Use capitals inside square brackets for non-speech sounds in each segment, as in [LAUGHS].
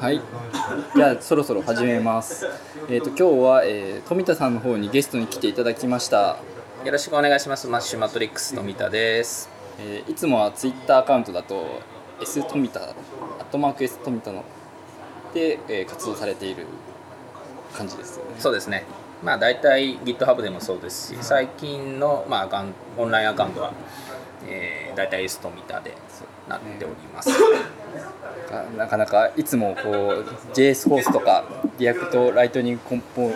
はい。じゃあそろそろ始めます。えっ、と今日は、えー富田さんの方にゲストに来ていただきました。よろしくお願いします。マッシュマトリックス富田です。えーいつもはツイッターアカウントだと S 富田、アットマーク S 富田ので、えー活動されている感じですよね。そうですね。まあ大体 GitHub でもそうですし、最近のまあオンラインアカウントは、えー、大体 S 富田でなっております。ななかなかいつもこう JS コースとか React Lightning Compo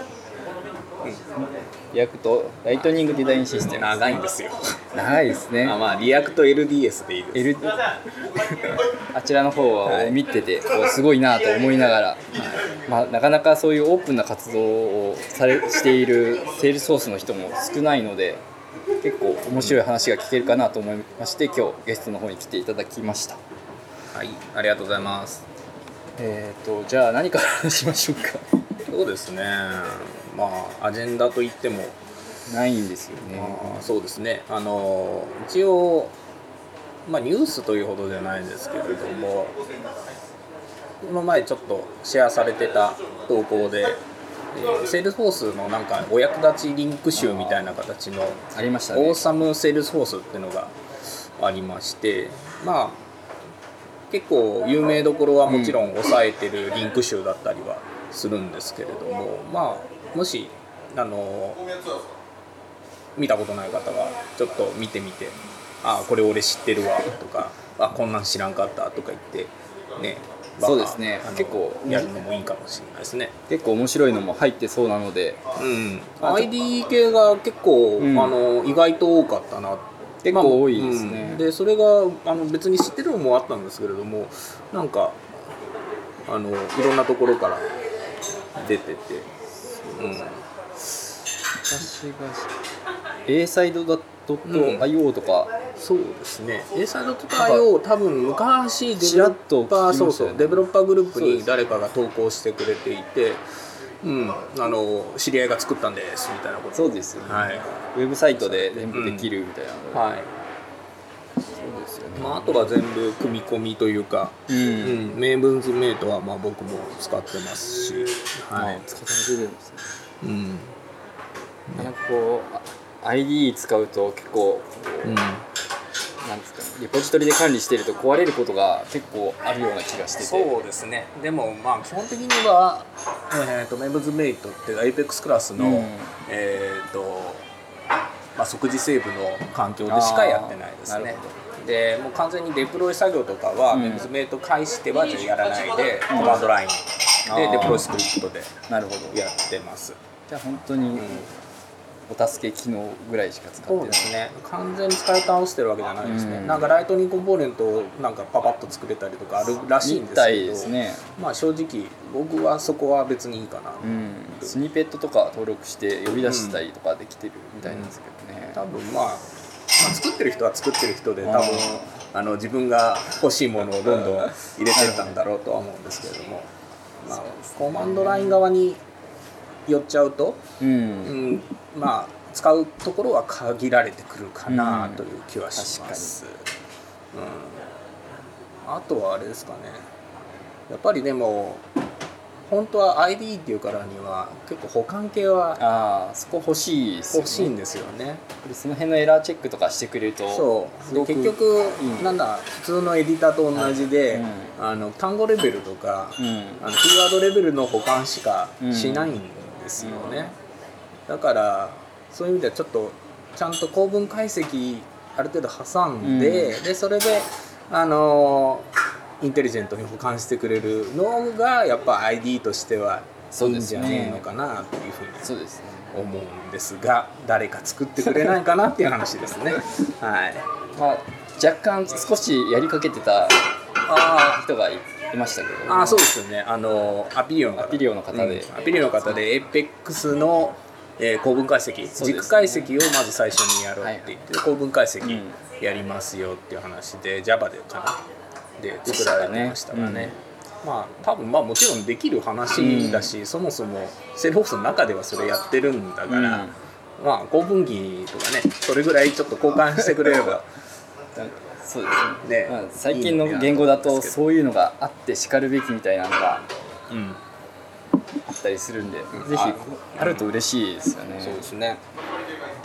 React Lightning Design System 長いんですよ。長いですね。あまあリアクト LDS でいいです。L あちらの方を見ててこうすごいなと思いながら、まあ、なかなかそういうオープンな活動をされしている Salesforce の人も少ないので結構面白い話が聞けるかなと思いまして今日ゲストの方に来ていただきましたはい、ありがとうございます。えっ、とじゃあ何から話しましょうか？[LAUGHS] そうですね。まあアジェンダといっても、ないんですよねまあそうですね。あの一応まあニュースというほどじゃないですけれども、この前ちょっとシェアされてた投稿で。えーセールスフォースのなんかお役立ちリンク集みたいな形のありましたね Awesome Salesforce っていうのがありましてまあ結構有名どころはもちろん抑えてるリンク集だったりはするんですけれども、まあもしあの見たことない方はちょっと見てみて「あこれ俺知ってるわ」とか「あこんなん知らんかった」とか言ってねそうですね。結構やるのもいいかもしれないですね。結構面白いのも入ってそうなので。うん、ID 系が結構、うん。あの意外と多かったな結構多いですね。うん。でそれがあの別に知ってるのもあったんですけれどもなんかあのいろんなところから出てて、うん、私が A サイドだと IO とか、そうですね。A サイドとか IO 多分昔デちベロッパーそうそうデベロッパーグループに誰かが投稿してくれていてうん、あの知り合いが作ったんですみたいなこと。そうですよね、はい、ウェブサイトで全部できるみたいな。の、はい。そうですよね、まあ、あとは全部組み込みというか、ううん。ん、名文図メイトはまあ僕も使ってますし、はい。あ使ってるんですね。うん。なんかこうあ ID 使うと結構うん、なんですかねレポジトリで管理してると壊れることが結構あるような気がしてて。そうですね。でもまあ基本的には、えー、と名文図メイトっていう APEX クラスの、うん。えっ、と、まあ、即時セーブの環境でしかやってないですね。でもう完全にデプロイ作業とかは、うん。名文図メイト介してはじゃあやらないで、コマンドライン。でデプロイスクリプトでなるほど。やってます。じゃあ本当にお助け機能ぐらいしか使ってない。ですね。完全に使い倒してるわけじゃないですね、うん。なんかライトニングコンポーネントをなんかパパッと作れたりとかあるらしいんですけどいですね。まあ正直僕はそこは別にいいかな、うん。スニペットとか登録して呼び出したりとかできてるみたいなんですけどね、多分まあ、まあ、作ってる人は作ってる人で多分ああの自分が欲しいものをどんどん入れてったんだろうとは思うんですけれども、まあ、コマンドライン側に寄っちゃうと、うん。うん、まあ使うところは限られてくるかなという気はします、うん、あとはあれですかね。やっぱりでも本当は ID っていうからには結構保管系はああそこ欲しいですよね。欲しいんですよね。でその辺のエラーチェックとかしてくれるとそう。結局、うんなんだ普通のエディターと同じで、はい。あの単語レベルとか、うん。あのキーワードレベルの保管しかしないんですよね、だからそういう意味ではちょっとちゃんと構文解析ある程度挟んで、でそれであのインテリジェントに保管してくれるのがやっぱ ID としてはいいんじゃねえのかなというふうにそうですね。思うんですが誰か作ってくれないかなっていう話ですね。[LAUGHS] はい。まあ若干少しやりかけてたあ人がいいましたけど。あそうですよね。あのアピリオの方アピリオの方で。うん。アピリオの方で APEX の、えー構文解析、ね。軸解析をまず最初にやろうって言って、構文解析やりますよっていう話で Java でかな。で作られてましたからね。まあ多分まあもちろんできる話だし、そもそもセールフォースの中ではそれやってるんだから、うん。まあ構文機とかねそれぐらいちょっと交換してくれれば。[LAUGHS] そうですね。ね。まあ、最近の言語だとそういうのがあってしかるべきみたいなのがうんたりするんで、ん。ぜひああると嬉しいですよね。そうですね。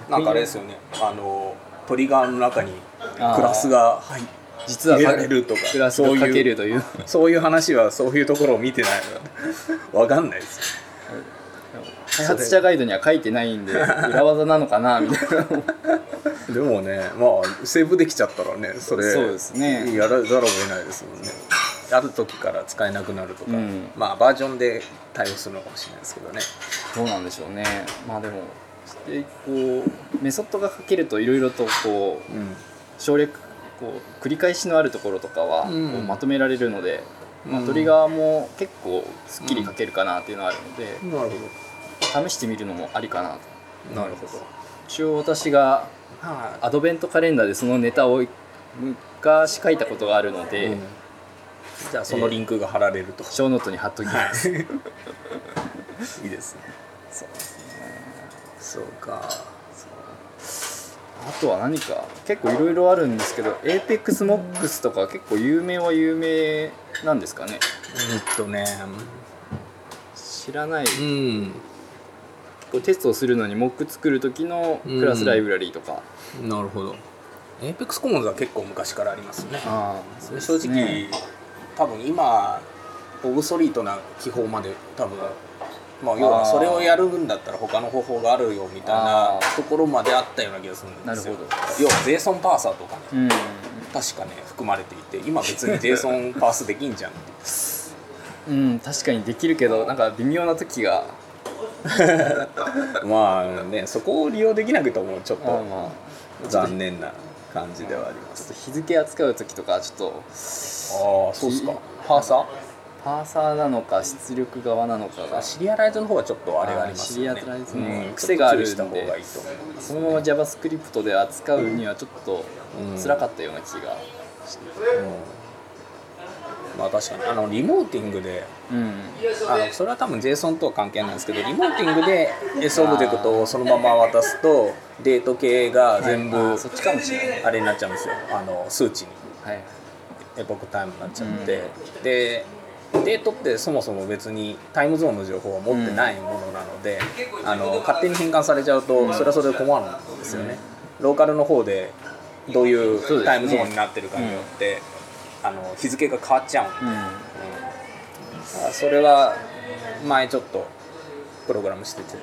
なんかあれですよね。あのトリガーの中にクラスがはい実は入れられるとか。クラスをかけるという。そういう話はそういうところを見てないの [LAUGHS] わかんないです。開発者ガイドには書いてないんで裏技なのかな [LAUGHS] みたいな。でもねまあセーブできちゃったらねそれそうですね。やらざるを得ないですもんねある時から使えなくなるとか、うん。まあバージョンで対応するのかもしれないですけどね。どうなんでしょうね。まあでもでこうメソッドが書けるといろいろとこううん省略こう繰り返しのあるところとかはこうん。うまとめられるので、まあ、うんトリガーも結構すっきり書けるかなっていうのがあるので、なるほ試してみるのもありかなと。どなるほど。一応私がはアドベントカレンダーでそのネタを昔書いたことがあるので、うんじゃあそのリンクが貼られると、ショーノートに貼っときます、い。[LAUGHS] いですね。そうですね。そうか。あとは何か？結構いろいろあるんですけど ApexMocks とか結構有名は有名なんですかね？えっとね。知らない、うん。こうテストをするのにモック作る時のクラスライブラリーとか、なるほど。APEX コモンズは結構昔からありますね。ああそうです正直、ね多分今オブソリートな記法まで多分まあ要はそれをやるんだったら他の方法があるよみたいなところまであったような気がするんですよ。なるほど。要は JSON パーサーとかね。うん確かね含まれていて今別に JSON パースできんじゃんってう。ん、確かにできるけどなんか微妙な時が。[LAUGHS] まあねそこを利用できなくてもちょっと残念な感じではあります。日付扱う時とかちょっとああそうっすか。パーサー？パーサーなのか出力側なのかが。シリアライズの方はちょっとあれがありますよね。シリアライズのうん癖があるんで。ちょっと注意した方がいいと思いますそのまま JavaScript で扱うにはちょっとうん辛かったような気がうんまあ確かに。あのリモーティングでうん。あのそれは多分 JSON とは関係ないんですけどリモーティングで S オブジェクトをそのまま渡すとデート系が全部あーそっちかもしれない。あれになっちゃうんですよ。あの数値に。はい。エポックタイムになっちゃって、でデートってそもそも別にタイムゾーンの情報は持ってないものなので、あの勝手に変換されちゃうとそれはそれで困るんですよね、ローカルの方でどういうタイムゾーンになってるかによって、あの日付が変わっちゃううん。うん。それは前ちょっとプログラムしてて。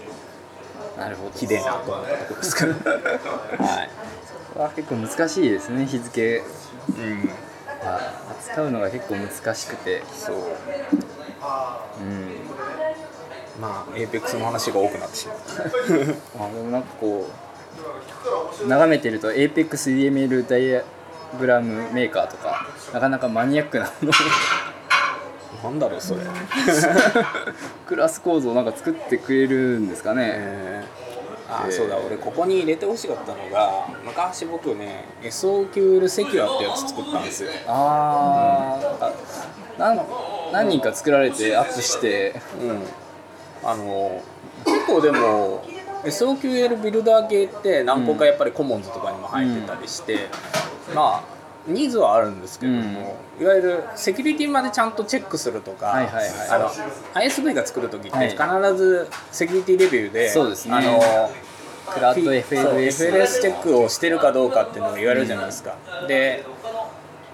なるほど。ひでえなと思ったところですから。[LAUGHS] はい、は結構難しいですね日付。うん、は扱うのが結構難しくて。そう。うん。まあ APEX の話が多くなってしまう [LAUGHS] あでもなんかこう眺めてると APEXDML ダイアグラムメーカーとかなかなかマニアックなもの。をなんだろうそれ。[LAUGHS] クラス構造なんか作ってくれるんですかね、えー、あ、えー。そうだ俺ここに入れてほしかったのが昔僕ね SOQL セキュアってやつ作ったんですよ。あー。あなん何人か作られてアップして。うん。あの結構でも SOQL ビルダー系って何個かやっぱりコモンズとかにも入ってたりして、まあニーズはあるんですけども、いわゆるセキュリティまでちゃんとチェックするとか、はいはいはい。あの ISV が作る時ってはい。必ずセキュリティレビューで、そうですね。あのクラウド FLS FLS チェックをしてるかどうかっていうのを言われるじゃないですか、で、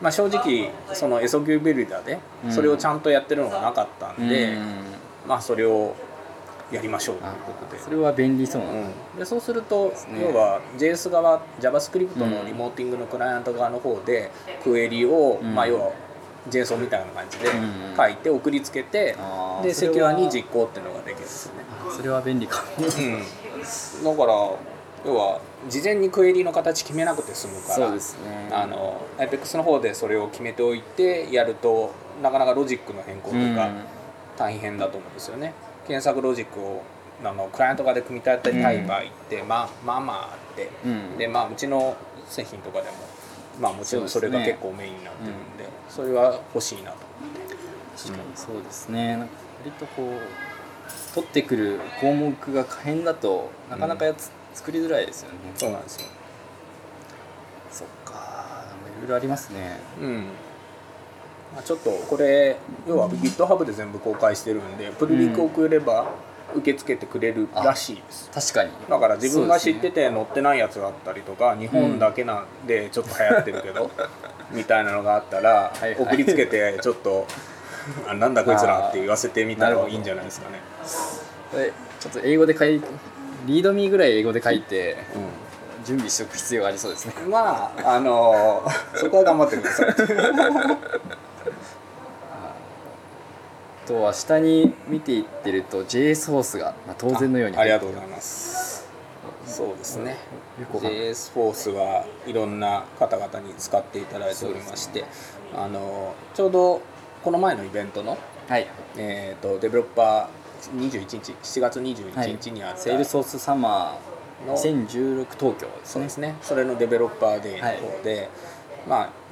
まあ、正直その SOQ ビルダーでうん。それをちゃんとやってるのがなかったんで、うん。まあそれをやりましょうということで。それは便利そうな、うん、でそうすると、ね。要は JS 側 JavaScript のリモーティングのクライアント側の方でクエリを、うん。まあ、要は JSON みたいな感じでうん書いて送りつけて、あーでセキュアに実行っていうのができるんですよね、それは便利かも。うん、だから要は事前にクエリの形決めなくて済むからそうですね。あの IPEX の方でそれを決めておいてやるとなかなかロジックの変更とか大変だと思うんですよね、検索ロジックをあのクライアント側で組み立てたい場合って、まあまあまああって、うん。でまあうちの製品とかでもまあもちろんそれが結構メインになってるんでそれは欲しいなと確かにそうですね。なんか割とこう取ってくる項目が可変だとなかなかやつ、作りづらいですよね。そうなんですよ。そっかいろいいろありますね。うんまあ、ちょっとこれ要は GitHub で全部公開してるんでプルリク送れば受け付けてくれるらしいです、確かに。だから自分が知ってて載ってないやつがあったりとか、日本だけなんでちょっと流行ってるけど、[LAUGHS] みたいなのがあったら送りつけてちょっとあなんだこいつらって言わせてみたらいいんじゃないですかね。ちょっと英語で書いリードミーぐらい英語で書いてう準備しておく必要がありそうですね。ん、まああのそこは頑張ってください。[LAUGHS] あとは下に見ていってると JS ホースが、まあ、当然のようにあありがとうございます。そうですね。JS フォースはいろんな方々に使っていただいておりまして、あのちょうどこの前のイベントの、はい。えー、とデベロッパー21日7月21日にあった、 Salesforce Summer の2016東京ですねそうですね。それの Developer Day の方で、まあ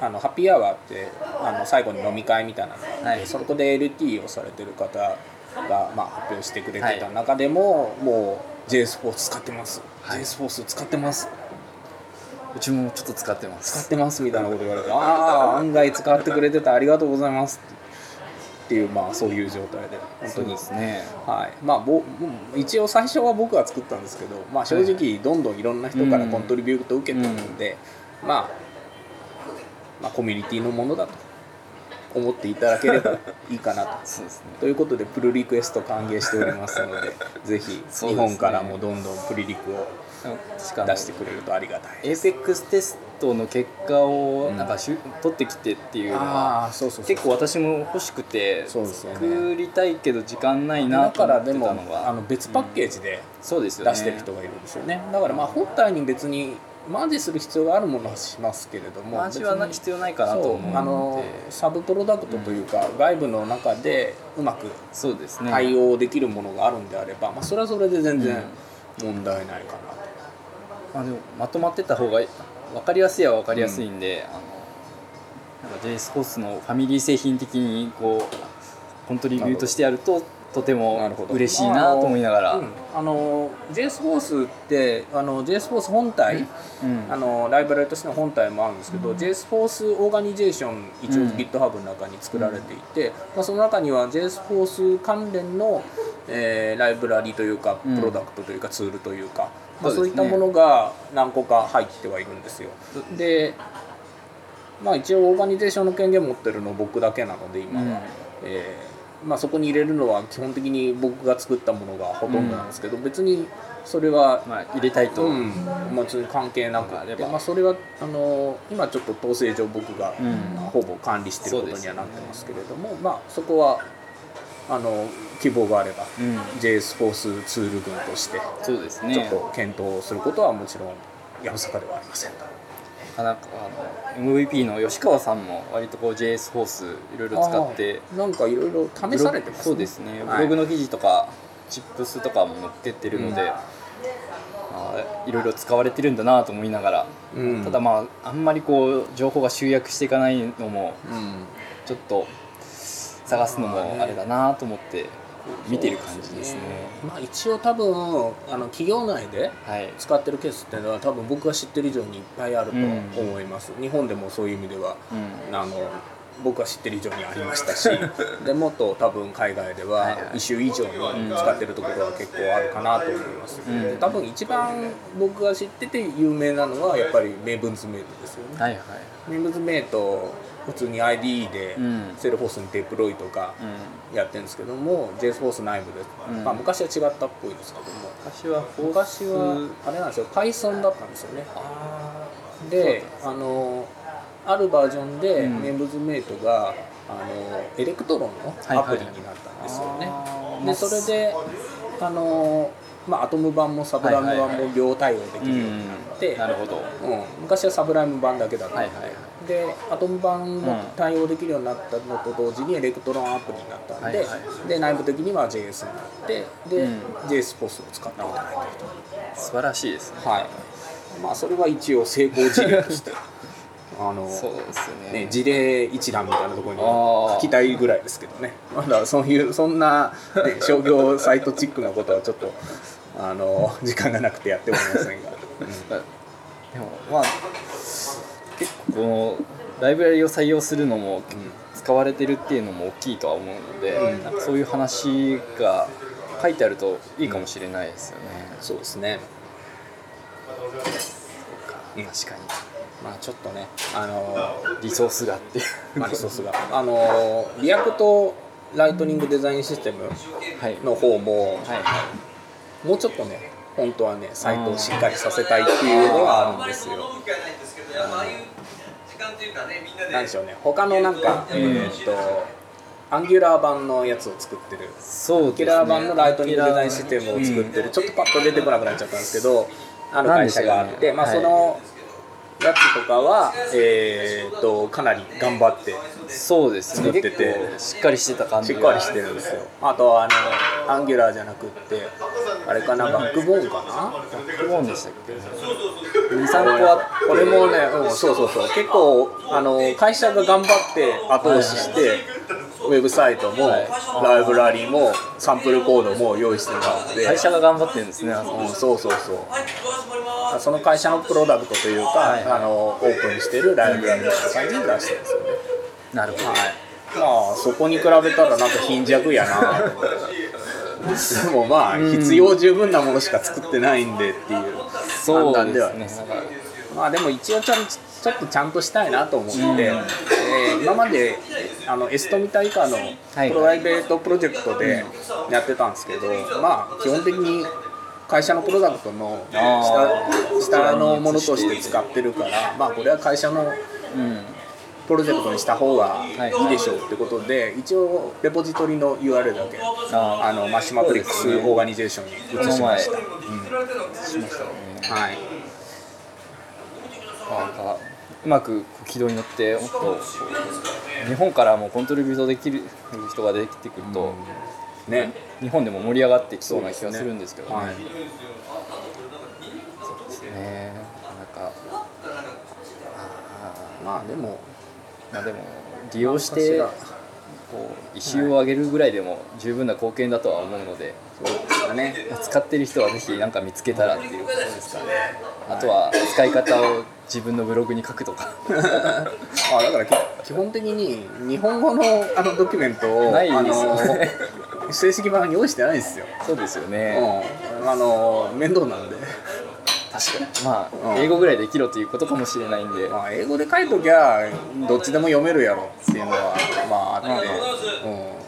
あのハッピーアワーってあの最後に飲み会みたいなの。があって、はいそこで LT をされてる方が、まあ、発表してくれてた中でも、もう JS フォース使ってます、はい。JS フォース使ってます。うちもちょっと使ってま使っすてますみたいなこと言われてああ案外使ってくれててありがとうございます。っていうまあそういう状態で。本当にですね。はい。まあ、ぼ一応最初は僕が作ったんですけど、まあ、正直どんどんいろんな人からコントリビュートを受けてるので、まあ、まあコミュニティのものだと思っていただければ [LAUGHS] いいかなと。そうですね。ということでプルリクエスト歓迎しておりますので [LAUGHS] ぜひ日本からもどんどんプリリクを出してくれるとありがたいエーペックステストの結果をなんかしゅ、取ってきてっていうのは結構私も欲しくて作りたいけど時間ないなだと思ってたからでものがあの別パッケージでそうですよね。出してる人がいるんですよね。だからまあ本体に別にマージする必要があるものはしますけれども味はな必要ないかなと思うのあのでサブプロダクトというか、外部の中でうまくそうですね。対応できるものがあるんであれば、まあ、それはそれで全然問題ないかなと、まあ、でもまとまってた方が分かりやすいは分かりやすいんで、あのなんか JS コースのファミリー製品的にこうコントリビュートしてやるととても嬉しいなと思いながら、うん。あの JS フォースってあの JSforce 本体、うん。あのライブラリとしての本体もあるんですけど、JS フォースオーガニゼーション一応うん。GitHub の中に作られていて、まあ、その中には JS フォース関連の、えーライブラリというかうん。プロダクトというかツールというか、まあ、そういったものが何個か入ってはいるんですよ。でまあ一応オーガニゼーションの権限持ってるの僕だけなので今は、うん。えーまあ、そこに入れるのは基本的に僕が作ったものがほとんどなんですけど、別にそれはまあ、入れたいと、うん、まあ、関係なくて、あればまあ、それはあの今ちょっと統制上僕が、うん。ほぼ管理してることにはなってますけれども、まあ、そこはあの希望があれば、うん。JS フォースツール群としてそうですちょっねと検討することはもちろんやぶさかではありませんと。なかなかあの MVP の吉川さんも割とこう JS フォースいろいろ使ってなんかいろいろ試されてますそうですね。ブはい。ログの記事とか、チップスとかも載っけてるので、うん。あーいろいろ使われてるんだなと思いながら、うん。ただまああんまりこう情報が集約していかないのもうん。ちょっと探すのもあれだなと思って見てる感じですね。まあ、一応多分あの企業内ではい。使ってるケースっていうのは多分僕が知ってる以上にいっぱいあると思います、日本でもそういう意味ではうん。あの僕が知ってる以上にありましたし [LAUGHS] でもっと多分海外でははいはい。一周以上に使ってるところは結構あるかなと思います、うん。で多分一番僕が知ってて有名なのはやっぱり名文図メイトですよね、はいはい。MavensMate 普通に IDE でうん。 Salesforce にデプロイとかうん。やってるんですけども JS フォース内部で、うん。まあ、昔は違ったっぽいですけども。昔は昔スはあれなんですよ。Python だったんですよね。あであのあるバージョンでうん。 MavensMate が、あの Electron のアプリになったんですよね、ー。でそれであの、まあ、 Atom 版も Sublime 版も両対応できるようになって、なるほど。うん。昔は Sublime 版だけだったんで、はいはいはいで Atom 版も対応できるようになったのと同時に Electron アプリになったんで,、はいはいで内部的には JS になってで、うん JS ポスを使っていただいてると。素晴らしいですねはい。まあそれは一応成功事例として [LAUGHS] あのそうですよねね事例一覧みたいなところに書きたいぐらいですけどね。[LAUGHS] まだそういうそんな、ね、[LAUGHS] 商業サイトチックなことはちょっとあの時間がなくてやっておりませんが。でもまあ結構このライブラリを採用するのも使われてるっていうのも大きいとは思うので、うん。なんかそういう話が書いてあるといいかもしれないですよね、そうですね。うん確かに。まあちょっとねあのリソースがっていう。まあリソースが。あの React Lightning Design System はいの方もはい。はもうちょっとね本当はねサイトをしっかりさせたいっていうのはあるんですよ。なんでしょうね他のなんか、えーっとAngular 版のやつを作ってる。いそうね。 Angular 版の Lightning Design System を作ってる、ちょっとパッと出てこなくなっちゃったんですけどある会社があって、まあ、そのやつとかは、えーっとかなり頑張ってそうですね。作っててしっかりしてた感じが。しっかりしてるんですよ。あとはあの Angular じゃなくってあれかなバックボーンかな？バックボーンでしたっけ？23個あって。これもね、うん、そうそうそう。結構あの会社が頑張って後押しして、ウェブサイトも、はい。ライブラリもサンプルコードも用意してもらって。会社が頑張ってるんですねあそこ。うん、そうそうそう。その会社のプロダクトというか、はいあのオープンにしてるライブラリみたいな感じに出してるんですよね。なるほど、はい。まあそこに比べたらなんか貧弱やな [LAUGHS] でもまあ必要十分なものしか作ってないんでっていうそう判断ではですねなんか。まあでも一応ちゃんちょっとちゃんとしたいなと思って、えー今まであの stomita 以下のはい。プライベートプロジェクトでやってたんですけど、まあ基本的に会社のプロダクトのあ下下のものとして使ってるからまあこれは会社のうん。プロジェクトにした方がい。いでしょうってことで一応レポジトリの URL だけああの Mashmatrix Organization に移しました。こしましたね。はい。なんかうまく軌道に乗ってもっと日本からもコントリビュートできる人が出てくると、ね。日本でも盛り上がってきそうな気がするんですけどね。はいそうですね。なんかあまあでもーまあでも利用してまあこう石を上げるぐらいでも十分な貢献だとは思うので、そうね。使ってる人はぜひ何か見つけたらっていうことですかね。あとは使い方を自分のブログに書くとか。[LAUGHS] あだからき基本的に日本語のあのドキュメントをないですよね。あの正式版に用意してないんですよ、そうですよね。うん、あの面倒なんで、確かに。まあ、うん。英語ぐらいできろということかもしれないんで、まあ、英語で書いときゃどっちでも読めるやろっていうのはまああって、うん、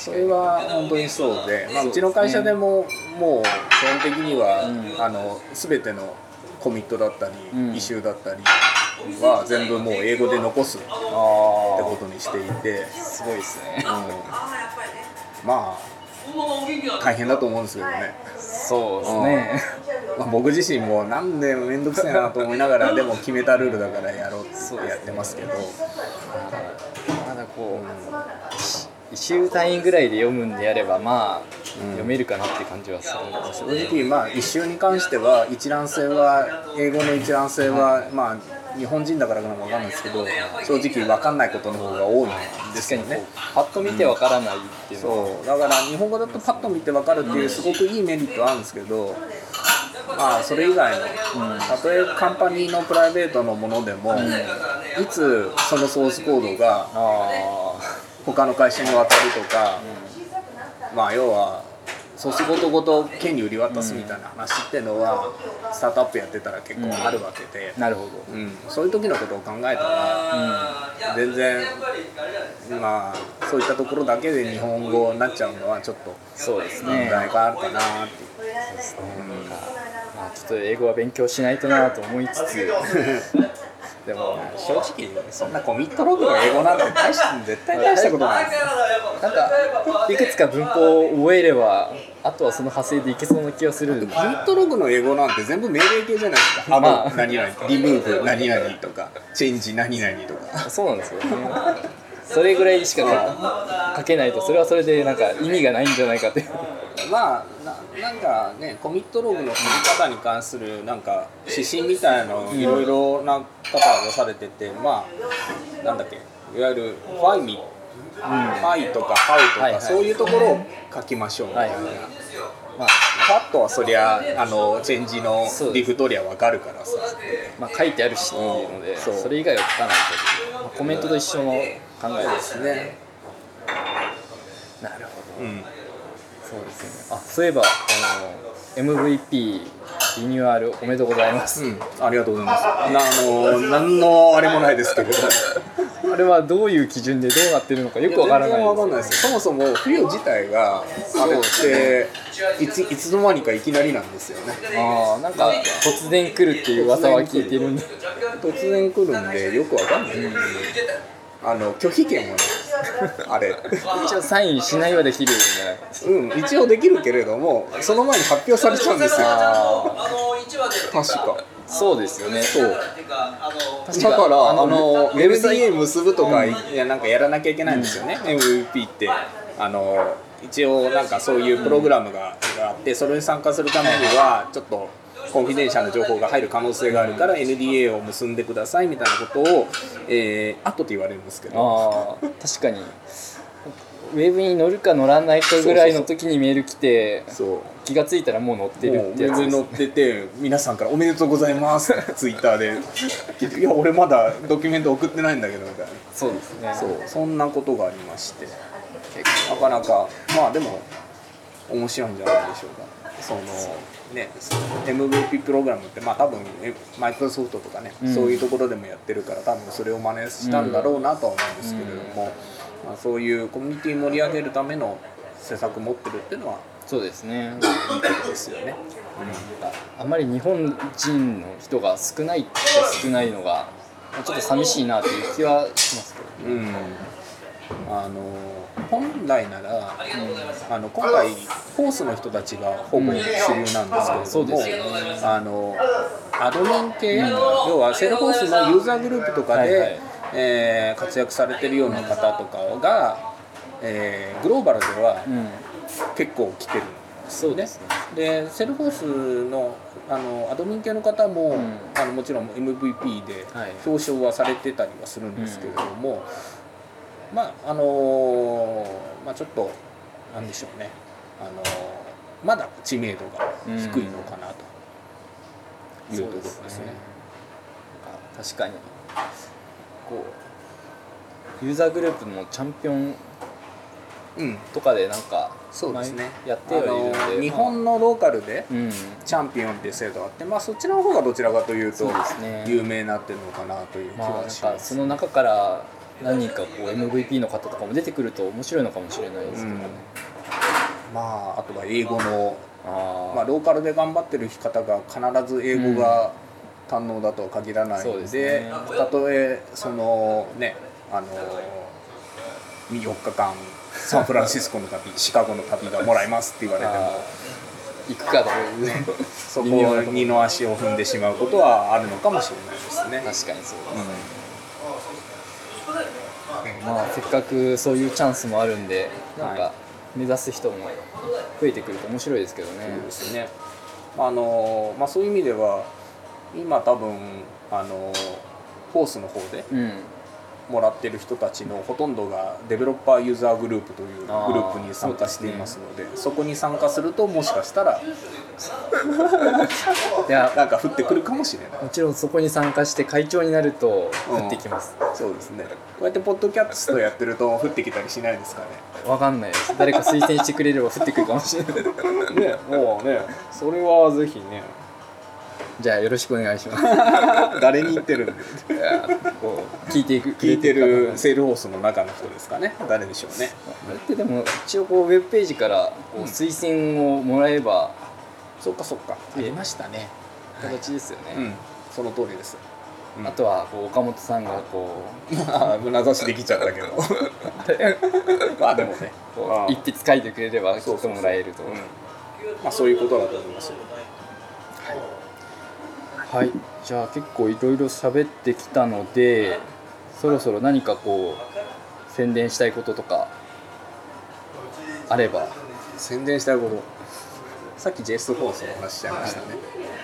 それは本当にそうで、まあ、うちの会社でももう基本的には、うん。あの全てのコミットだったり、うん。イシューだったりは全部もう英語で残すってあことにしていて。あすごいですねうん。まあ大変だと思うんですけどね、そうですね、まあ、僕自身もなんで面倒くせえなと思いながらでも決めたルールだからやろうってやってますけど。まだこう1週単位ぐらいで読むんであればまあ、読めるかなって感じはするんですけど正直まあ一周に関しては一覧性は英語の一覧性はまあ日本人だからかもわかんないですけど正直わかんないことの方が多いんですよね。パッと見てわからないっていうのは、そう。だから日本語だとパッと見てわかるっていうすごくいいメリットはあるんですけどまあそれ以外のたとえカンパニーのプライベートのものでもいつそのソースコードがあ他の会社に渡るとかまあ要はソースごとごと権利売り渡すみたいな話っていうのはスタートアップやってたら結構あるわけであ、なるほど、うん、そういう時のことを考えたら全然まあそういったところだけで日本語になっちゃうのはちょっとそうです問ね、題があるかなっていう。まあ、ちょっと英語は勉強しないとなと思いつつ [LAUGHS] でも正直そんなコミットログの英語なんて大し絶対大したことないですよなんかいくつか文法を覚えればあとはその派生でいけそうな気がするコミットログの英語なんて全部命令形じゃないですか。あ、まあまあ、何々、リムーブ何々とか、チェンジ何々とか。そうなんですよねそれぐらいしか書書けないとそれはそれでなんか意味がないんじゃないかって。[LAUGHS] まあななんかねコミットログの書き方に関するなんか指針みたいなのいろいろな方が出されてて、まあなんだっけいわゆるファイミ愛とかハウとか、はいはい。そういうところを書きましょうみたいな、はいはい。まあパッとはそりゃあのチェンジのリフトリアわかるからさ。まあ、書いてあるしっていうので、そう。それ以外は書かないと、まあコメントと一緒の考えですね。ねなるほど、うんそうですね。あそういえばあの MVP リニューアルおめでとうございます。うん、ありがとうございます。なあの何のあれもないですけれど。[LAUGHS] あれはどういう基準でどうなってるのかよくわからないかんないです。そもそも冬自体があれっていついつの間にかいきなりなんですよね。ああなんか突然来るっていう噂は聞いてるんで。突然来るんでよくわかんない。あの拒否権もない。あれ。一応サインしないはできるんじゃないですか。うん、一応できるけれども、その前に発表されちゃうんですよ。あ確か。あそうですよね。そう。だから、あの、ウェブサイ LDA 結ぶとか、いや、なんかやらなきゃいけないんですよね、MVP って。あの、一応、なんかそういうプログラムがあって、それに参加するためには、ちょっと。コンフィデンシャルな情報が入る可能性があるから NDA を結んでくださいみたいなことを、えー、後で言われるんですけど。確かに。ウェブに乗るか乗らないかぐらいの時にメール来て気がついたらもう乗ってるってやつです上に乗ってて皆さんから「おめでとうございます」ってツイッターで聞いて「いや俺まだドキュメント送ってないんだけど」みたいな。そうですね。そう。そんなことがありまして。なかなかまあでも面白いんじゃないでしょうかそのね MVP プログラムってまあ多分えマイクロソフトとかね、うん。そういうところでもやってるから多分それを真似したんだろうなとは思うんですけれども、まあ、そういうコミュニティ盛り上げるための施策持ってるっていうのはそうですね。いいことですよね。あまり日本人の人が少ないっちゃ少ないのがちょっと寂しいなっていう気はしますけどうん、あの本来なら、あの今回フォースの人たちがほぼ主流なんですけれども、そうですよねあのアドミン系、要はセルフォースのユーザーグループとかで、はいはい。えー活躍されてるような方とかが、えーグローバルではうん。結構来てるんですよね。そうですね。でセルフォースのあのアドミン系の方も、うん。あのもちろん MVP ではい。表彰はされてたりはするんですけれども、まああのーまあちょっとなんでしょうね、あのーまだ知名度が低いのかなというところですね。あ確かに。こうユーザーグループのチャンピオンうん、とかでなんかそうですね。前やってはいるので、日本のローカルでまあうん。チャンピオンっていう制度があって、まあそっちの方がどちらかというとそうですね。有名になってるのかなという気まあなはんかします。その中から何人かこう MVP の方とかも出てくると面白いのかもしれないですけどね、まああとは英語のあまあ、ローカルで頑張ってる方が必ず英語が堪能だとは限らないので,、ですね。たとえそのねあの4日間サンフランシスコの旅 [LAUGHS] シカゴの旅がもらえますって言われてもあ行くかと。いうねそこにの足を踏んでしまうことはあるのかもしれないですね。確かにそうです、まあせっかくそういうチャンスもあるんでなんはか目指す人も増えてくると面白いですけどね。そうですね。あのまあそういう意味では今多分あのフォースの方でうんもらってる人たちのほとんどがデベロッパーユーザーグループというグルあーープに参加していますのでそこに参加するともしかしたら [LAUGHS] いやなんか降ってくるかもしれない。もちろんそこに参加して会長になると降ってきます、そうですね。こうやってポッドキャストやってると降ってきたりしないですかわかんないです。誰か推薦してくれれば降ってくるかもしれない。ね [LAUGHS] ね。もうねそれはぜひねじゃあよろしくお願いします。[LAUGHS] 誰に言ってるこう聞いていく聞いてるセールホースの中の人ですかね。誰でしょうね。あれってでも一応こうウェブページからこううん推薦をもらえばそっかそっか。ありましたね。形ですよね、うん。その通りです。うん。あとはこう岡本さんがこまあ胸差しできちゃったけど。[LAUGHS] まあでもね。一筆書いてくれればきっともらえると。うん。まあそういうことだと思いますよ。はいじゃあ結構いろいろ喋ってきたのでそろそろ何かこう宣伝したいこととかあれば。宣伝したいこと。さっき JS フォースの話しちゃいましたね、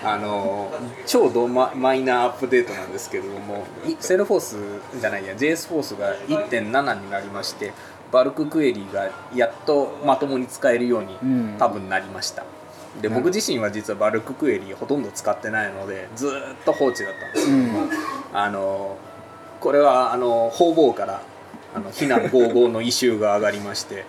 あの超ドママイナーアップデートなんですけれどもセルフォースじゃないや JS フォースが1.7になりましてバルククエリがやっとまともに使えるように多分なりました、うん、で僕自身は実はバルククエリほとんど使ってないのでずっと放置だったんですけども、うん、あのこれはあの方々からあの非難合々の異臭が上がりまして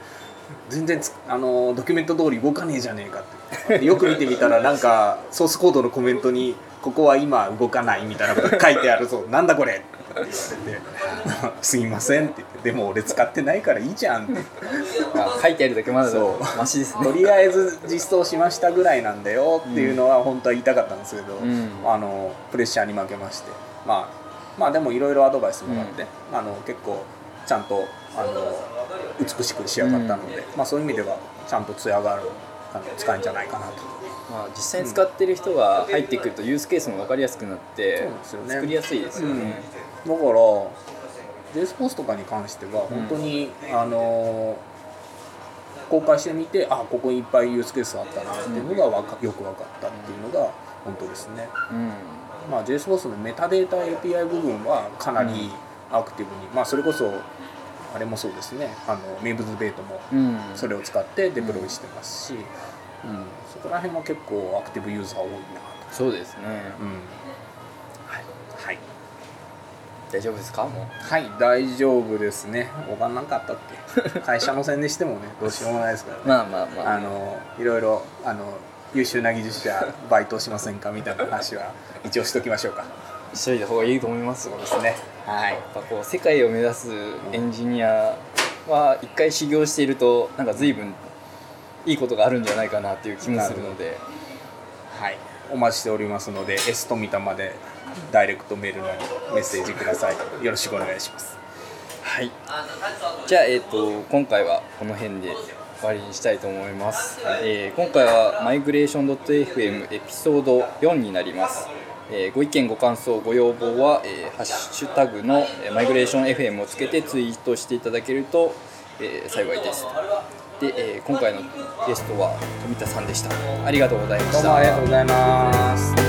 全然あのドキュメント通り動かねえじゃねえかって。よく見てみたらなんかソースコードのコメントに「ここは今動かない」みたいなこと書いてあるぞ「なんだこれ!」言われて「すいません」って言って「でも俺使ってないからいいじゃん」って。[LAUGHS] 書いてあるだけまだマシですね。とりあえず実装しましたぐらいなんだよっていうのは本当は言いたかったんですけど、うん、あのプレッシャーに負けまして。まあまあでもいろいろアドバイスもらって、うん、あの結構ちゃんとあの美しく仕上がったので、まあ、そういう意味ではちゃんと艶があるあの使えんじゃないかなと。まあ、実際に使ってる人が入ってくるとユースケースも分かりやすくなって、ね、作りやすいですよね、うん、だから J スポーツとかに関しては本当に、うん、あの公開してみてあここにいっぱいユースケースあったなっていうのがわかよく分かったっていうのが本当ですね、うん、まあ、j s ス o ースのメタデータ API 部分はかなりアクティブに、まあ、それこそあれもそうですね。あの名物ベイトもそれを使ってデプロイしてますし、うん、そこら辺は結構アクティブユーザー多いなと。そうですね、うん、大丈夫ですか？もう。はい大丈夫ですね。分かんなかったっけ？[LAUGHS] 会社の宣伝してもねどうしようもないですから、ね、まあまあまあ。あのいろいろあの優秀な技術者バイトしませんかみたいな話は一応しときましょうか。しといた方がいいと思いますそうですね。はい。やっぱこう世界を目指すエンジニアは一回修行しているとなんか随分いいことがあるんじゃないかなっていう気もするので。はいお待ちしておりますので S 富田までダイレクトメールなりメッセージください。よろしくお願いします。はい。じゃあ、えーと、今回はこの辺で終わりにしたいと思います、えー、今回はマイグレーション .fm エピソード4になります。えー、ご意見ご感想ご要望は、えー、ハッシュタグのマイグレーション FM をつけてツイートしていただけると、えー、幸いです。で、えー、今回のゲストは富田さんでした。ありがとうございました。どうもありがとうございます。